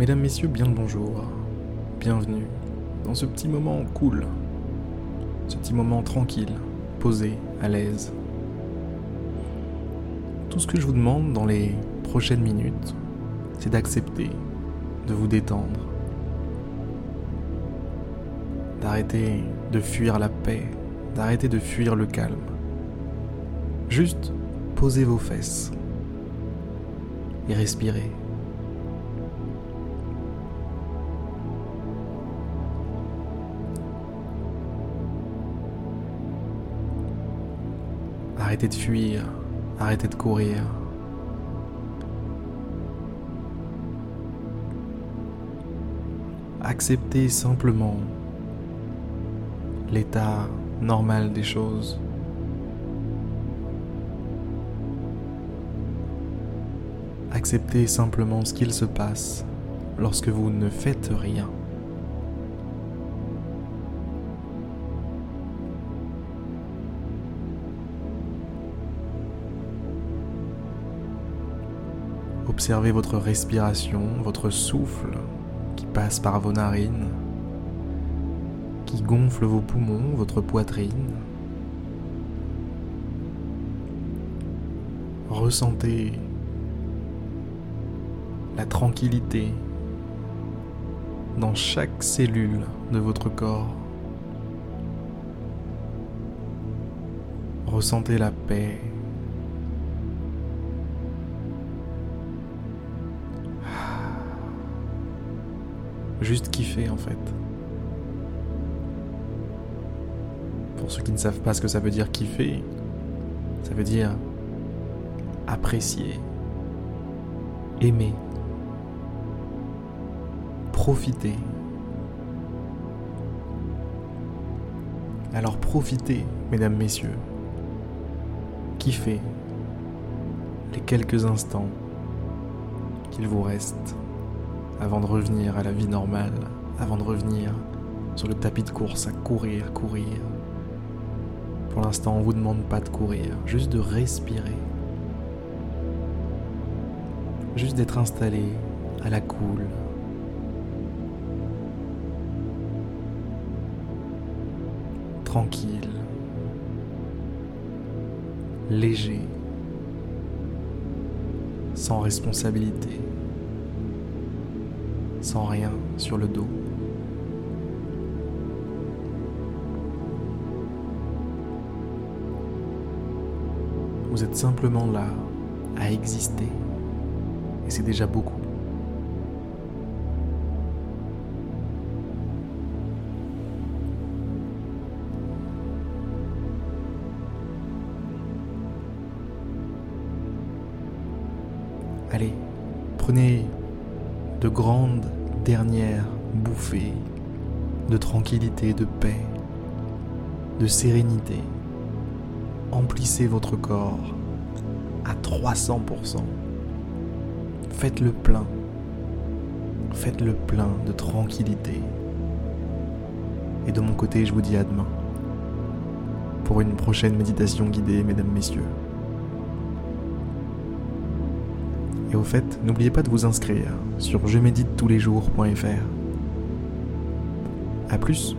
Mesdames, Messieurs, bien le bonjour. Bienvenue dans ce petit moment cool, ce petit moment tranquille, posé, à l'aise. Tout ce que je vous demande dans les prochaines minutes, c'est d'accepter, de vous détendre, d'arrêter de fuir la paix, d'arrêter de fuir le calme. Juste posez vos fesses et respirez. Arrêtez de fuir, arrêtez de courir. Acceptez simplement l'état normal des choses. Acceptez simplement ce qu'il se passe lorsque vous ne faites rien. Observez votre respiration, votre souffle qui passe par vos narines, qui gonfle vos poumons, votre poitrine. Ressentez la tranquillité dans chaque cellule de votre corps. Ressentez la paix Juste kiffer en fait. Pour ceux qui ne savent pas ce que ça veut dire kiffer, ça veut dire apprécier, aimer, profiter. Alors profitez, mesdames, messieurs. Kiffez les quelques instants qu'il vous reste avant de revenir à la vie normale, avant de revenir sur le tapis de course à courir, courir. Pour l'instant, on vous demande pas de courir, juste de respirer. Juste d'être installé à la cool. Tranquille. Léger. Sans responsabilité sans rien sur le dos. Vous êtes simplement là à exister et c'est déjà beaucoup. Allez, prenez de grandes dernières bouffées de tranquillité, de paix, de sérénité. Emplissez votre corps à 300%. Faites le plein. Faites le plein de tranquillité. Et de mon côté, je vous dis à demain pour une prochaine méditation guidée, mesdames, messieurs. Et au fait, n'oubliez pas de vous inscrire sur je médite tous les jours.fr. A plus